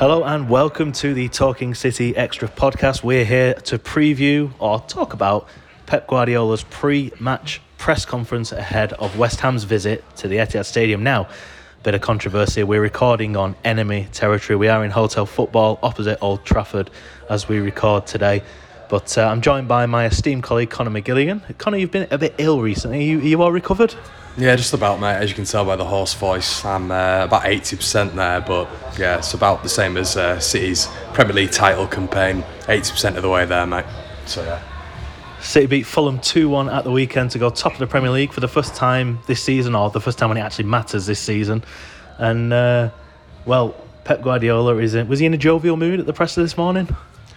Hello and welcome to the Talking City Extra podcast. We're here to preview or talk about Pep Guardiola's pre match press conference ahead of West Ham's visit to the Etihad Stadium. Now, a bit of controversy. We're recording on enemy territory. We are in Hotel Football opposite Old Trafford as we record today. But uh, I'm joined by my esteemed colleague Conor McGilligan. Conor, you've been a bit ill recently. Are you, are you all recovered? Yeah, just about, mate. As you can tell by the hoarse voice, I'm uh, about 80% there, but yeah, it's about the same as uh, City's Premier League title campaign. 80% of the way there, mate. So yeah. City beat Fulham 2 1 at the weekend to go top of the Premier League for the first time this season, or the first time when it actually matters this season. And, uh, well, Pep Guardiola is in. Was he in a jovial mood at the presser this morning?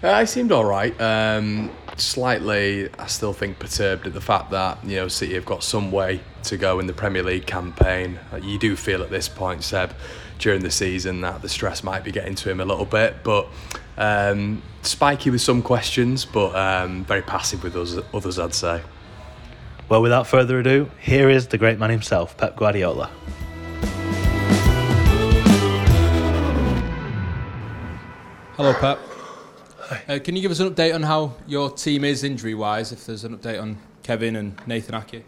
Uh, I seemed all right. Um, slightly, I still think perturbed at the fact that you know City have got some way to go in the Premier League campaign. Uh, you do feel at this point, Seb, during the season that the stress might be getting to him a little bit, but um, spiky with some questions, but um, very passive with others, others, I'd say. Well, without further ado, here is the great man himself, Pep Guardiola. Hello, Pep. Uh, can you give us an update on how your team is injury wise? If there's an update on Kevin and Nathan Ake.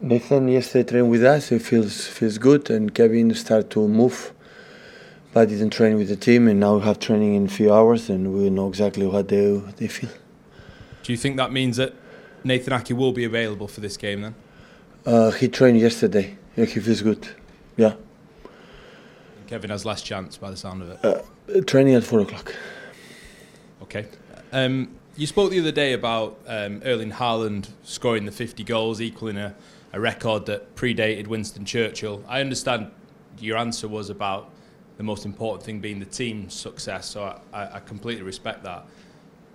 Nathan yesterday trained with us. It feels feels good, and Kevin started to move, but didn't train with the team. And now we have training in a few hours, and we know exactly what they they feel. Do you think that means that Nathan Ake will be available for this game then? Uh, he trained yesterday. Yeah, he feels good. Yeah. Kevin has less chance by the sound of it. Uh, training at four o'clock. Okay. Um, you spoke the other day about um, Erling Haaland scoring the 50 goals, equaling a, a record that predated Winston Churchill. I understand your answer was about the most important thing being the team's success, so I, I completely respect that.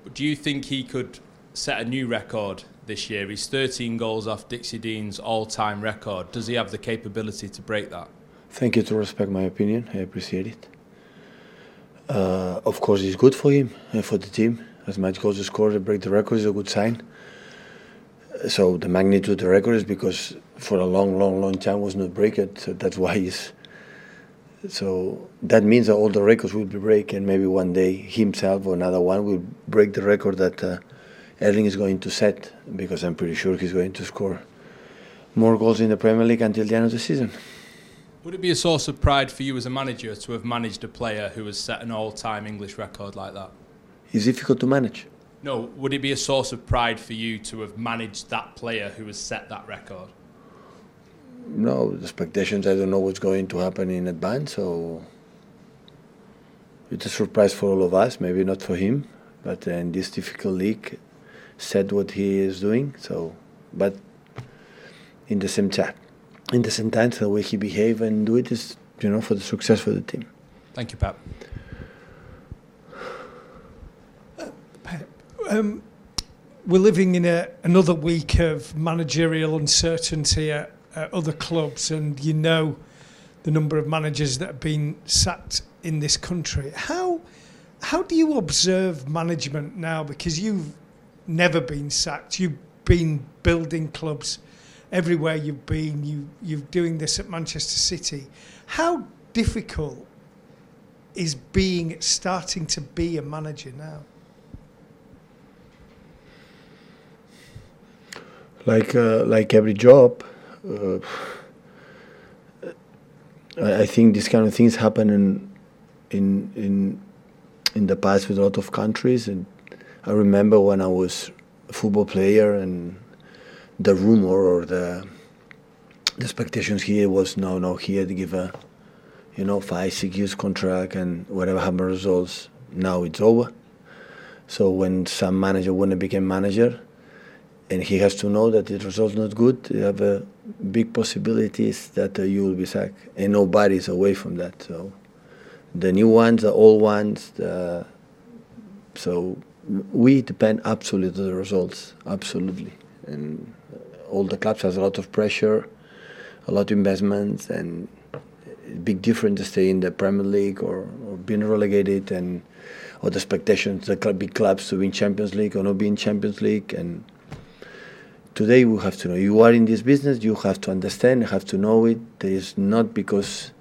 But do you think he could set a new record this year? He's 13 goals off Dixie Dean's all-time record. Does he have the capability to break that? Thank you to respect my opinion. I appreciate it. Uh, of course, it's good for him and for the team. As much goals he scored to break the record is a good sign. So the magnitude of the record is because for a long, long, long time was not break So that's why he's. So that means that all the records will be break, and maybe one day himself or another one will break the record that uh, Erling is going to set. Because I'm pretty sure he's going to score more goals in the Premier League until the end of the season. Would it be a source of pride for you as a manager to have managed a player who has set an all-time English record like that? It's difficult to manage. No, would it be a source of pride for you to have managed that player who has set that record? No, the expectations, I don't know what's going to happen in advance, so it's a surprise for all of us, maybe not for him, but in this difficult league, said what he is doing, so, but in the same time, in the same time, the way he behave and do it is, you know, for the success for the team. Thank you, Pep. Uh, Pep, um, we're living in a, another week of managerial uncertainty at, at other clubs, and you know the number of managers that have been sacked in this country. How how do you observe management now? Because you've never been sacked. You've been building clubs everywhere you've been, you, you're doing this at Manchester City. How difficult is being starting to be a manager now? Like uh, like every job, uh, I think these kind of things happen in in in in the past with a lot of countries, and I remember when I was a football player and the rumor or the the expectations here was no, no, here to give a you know five, six years contract and whatever happens results. Now it's over. So when some manager want to become manager, and he has to know that the result's not good, you have a big possibilities that uh, you will be sacked, and nobody is away from that. So the new ones, the old ones, the, so we depend absolutely on the results, absolutely, and all the clubs has a lot of pressure, a lot of investments, and big difference to stay in the Premier League or, or being relegated and or the expectations the big clubs to win Champions League or not be in Champions League. And today we have to know you are in this business you have to understand you have to know it. There is not because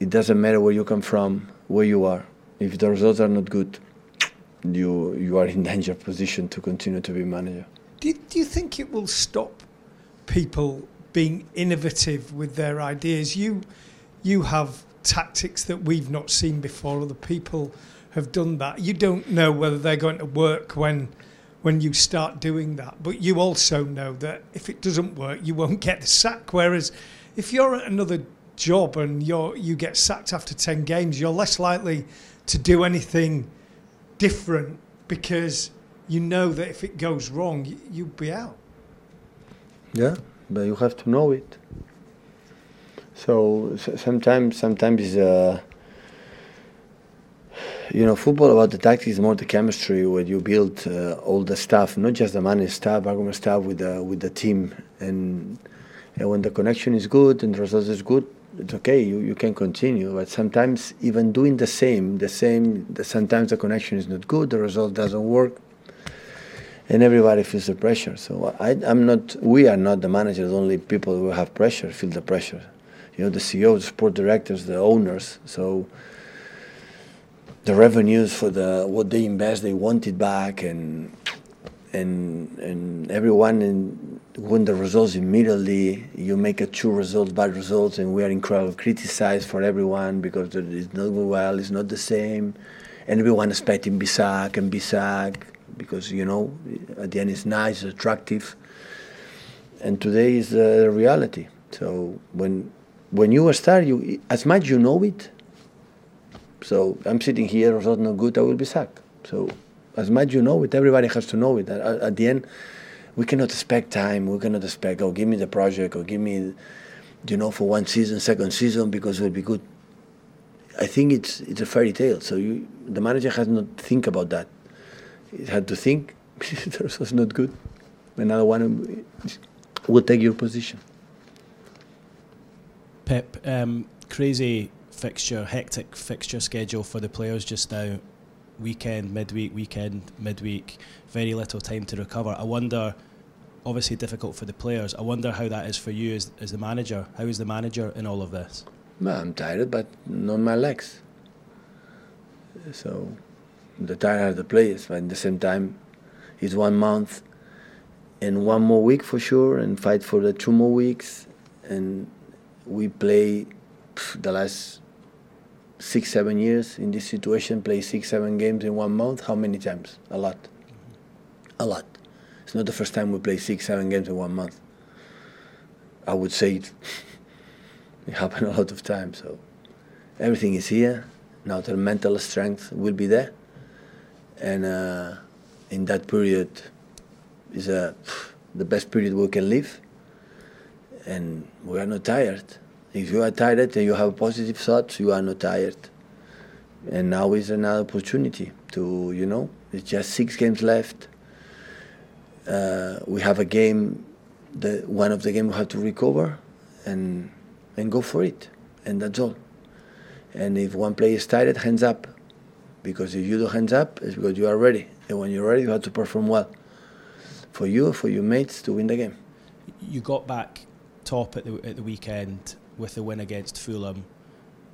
it doesn't matter where you come from where you are. If the results are not good you you are in danger position to continue to be manager do you, do you think it will stop people being innovative with their ideas you you have tactics that we've not seen before other people have done that you don't know whether they're going to work when when you start doing that. But you also know that if it doesn't work, you won't get the sack. Whereas if you're at another job and you're you get sacked after ten games, you're less likely to do anything different because you know that if it goes wrong, you'll be out. Yeah, but you have to know it. So, so sometimes, sometimes uh, you know, football about the tactics more the chemistry where you build uh, all the stuff, not just the money staff, argument staff with the with the team, and, and when the connection is good and the results is good, it's okay. You, you can continue, but sometimes even doing the same, the same, the, sometimes the connection is not good, the result doesn't work, and everybody feels the pressure. So I, I'm not. We are not the managers. Only people who have pressure feel the pressure. You know, the CEOs, the sport directors, the owners. So the revenues for the what they invest, they want it back, and and and everyone in, want the results immediately. You make a two results, bad results, and we are incredibly criticized for everyone because it's not well, it's not the same, and everyone expecting Bisak and Bisak because you know at the end it's nice, it's attractive, and today is the reality. So when when you start, you as much you know it so I'm sitting here, results not good, I will be sacked. So as much you know it, everybody has to know it. At, at, the end, we cannot expect time. We cannot expect, oh, give me the project or give me, you know, for one season, second season, because it will be good. I think it's it's a fairy tale. So you, the manager has not think about that. He had to think the results not good. Another one will take your position. Pep, um, crazy fixture, hectic fixture schedule for the players just now. Weekend, midweek, weekend, midweek, very little time to recover. I wonder, obviously difficult for the players. I wonder how that is for you as, as the manager. How is the manager in all of this? Well, I'm tired, but not my legs. So the are the players, but at the same time, it's one month and one more week for sure, and fight for the two more weeks. And we play the last six, seven years in this situation, play six, seven games in one month. How many times? A lot. A lot. It's not the first time we play six, seven games in one month. I would say it, it happened a lot of times. So everything is here. Now the mental strength will be there. And uh, in that period is uh, the best period we can live. And we are not tired if you are tired and you have positive thoughts, you are not tired. And now is another opportunity to, you know, it's just six games left. Uh, we have a game, the, one of the games we have to recover and, and go for it. And that's all. And if one player is tired, hands up. Because if you do hands up, it's because you are ready. And when you're ready, you have to perform well for you, for your mates to win the game. You got back top at the, at the weekend with the win against Fulham,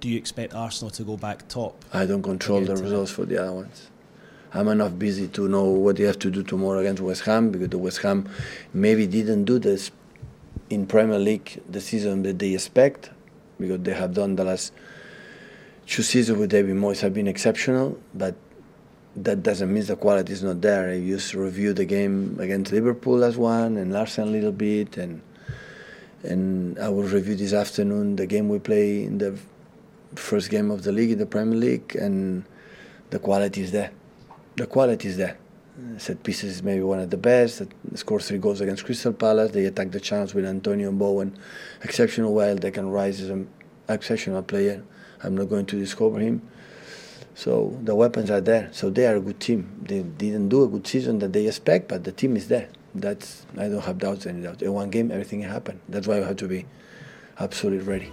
do you expect Arsenal to go back top? I don't control the results for the other ones. I'm enough busy to know what they have to do tomorrow against West Ham because the West Ham maybe didn't do this in Premier League the season that they expect because they have done the last two seasons with David Moyes have been exceptional, but that doesn't mean the quality is not there. I just reviewed the game against Liverpool as one and Larsen a little bit, and and I will review this afternoon the game we play in the first game of the league in the Premier League, and the quality is there. The quality is there. Set pieces is maybe one of the best. They scored three goals against Crystal Palace. They attack the chance with Antonio Bowen, exceptional well. Declan Rice as an exceptional player. I'm not going to discover him. So the weapons are there. So they are a good team. They didn't do a good season that they expect, but the team is there. That's I don't have doubts any doubt. In one game, everything can happen. That's why you have to be absolutely ready.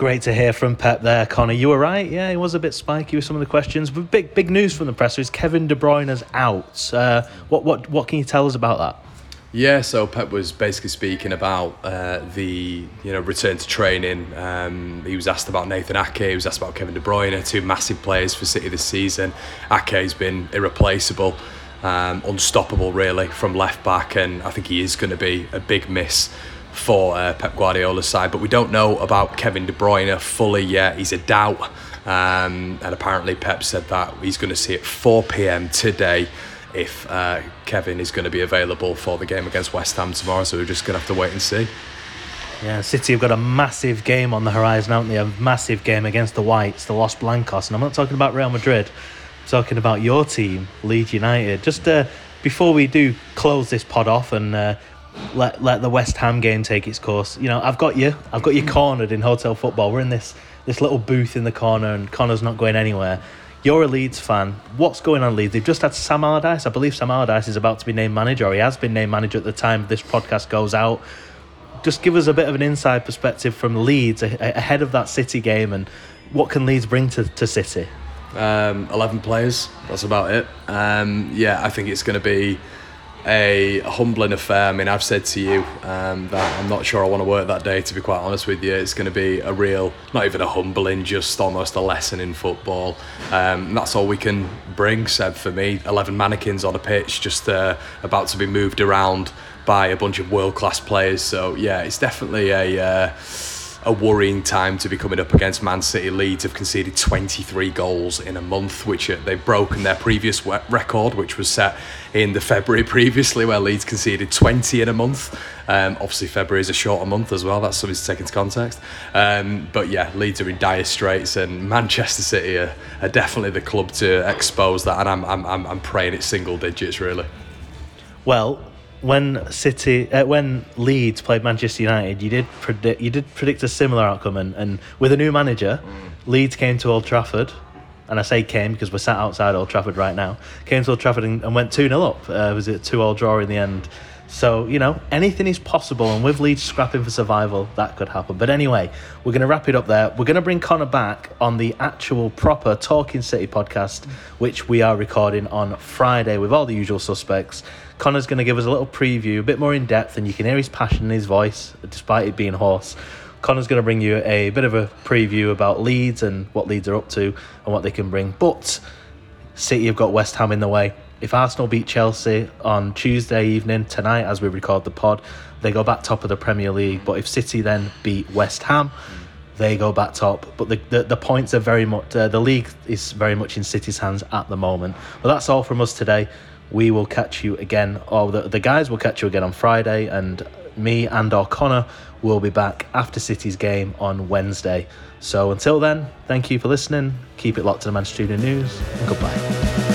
Great to hear from Pep there, Conor. You were right. Yeah, he was a bit spiky with some of the questions. But big, big news from the presser is Kevin De Bruyne's out. Uh, what, what, what can you tell us about that? Yeah, so Pep was basically speaking about uh, the you know return to training. Um, he was asked about Nathan Ake, he was asked about Kevin De Bruyne, two massive players for City this season. Ake's been irreplaceable, um, unstoppable really from left back, and I think he is going to be a big miss for uh, Pep Guardiola's side. But we don't know about Kevin De Bruyne fully yet. He's a doubt, um, and apparently Pep said that he's going to see at 4 p.m. today if uh, Kevin is going to be available for the game against West Ham tomorrow. So we're just going to have to wait and see. Yeah, City have got a massive game on the horizon, haven't they? A massive game against the Whites, the Los Blancos. And I'm not talking about Real Madrid, I'm talking about your team, Leeds United. Just uh, before we do close this pod off and uh, let let the West Ham game take its course, you know, I've got you. I've got you cornered in hotel football. We're in this this little booth in the corner, and Conor's not going anywhere. You're a Leeds fan. What's going on, Leeds? They've just had Sam Allardyce. I believe Sam Allardyce is about to be named manager, or he has been named manager at the time this podcast goes out. Just give us a bit of an inside perspective from Leeds ahead of that City game, and what can Leeds bring to, to City? Um, 11 players, that's about it. Um, yeah, I think it's going to be a humbling affair. I mean, I've said to you um, that I'm not sure I want to work that day, to be quite honest with you. It's going to be a real, not even a humbling, just almost a lesson in football. Um, that's all we can bring, Seb, for me. 11 mannequins on a pitch, just uh, about to be moved around by a bunch of world class players. So, yeah, it's definitely a. Uh, a worrying time to be coming up against Man City. Leeds have conceded 23 goals in a month, which uh, they've broken their previous record, which was set in the February previously, where Leeds conceded 20 in a month. Um, obviously, February is a shorter month as well. That's something to take into context. Um, but yeah, Leeds are in dire straits, and Manchester City are, are definitely the club to expose that. And I'm, I'm, I'm praying it's single digits, really. Well, when City, uh, when Leeds played Manchester United, you did predict you did predict a similar outcome, and, and with a new manager, mm. Leeds came to Old Trafford, and I say came because we're sat outside Old Trafford right now. Came to Old Trafford and, and went two 0 up. Uh, was it two all draw in the end? So you know anything is possible, and with Leeds scrapping for survival, that could happen. But anyway, we're going to wrap it up there. We're going to bring Conor back on the actual proper Talking City podcast, which we are recording on Friday with all the usual suspects. Conor's going to give us a little preview, a bit more in depth, and you can hear his passion in his voice, despite it being hoarse. Conor's going to bring you a bit of a preview about Leeds and what Leeds are up to and what they can bring. But City have got West Ham in the way. If Arsenal beat Chelsea on Tuesday evening, tonight, as we record the pod, they go back top of the Premier League. But if City then beat West Ham, they go back top. But the, the, the points are very much, uh, the league is very much in City's hands at the moment. But that's all from us today we will catch you again, or the, the guys will catch you again on Friday, and me and our Conor will be back after City's game on Wednesday. So until then, thank you for listening. Keep it locked to the Manchester United News, and goodbye.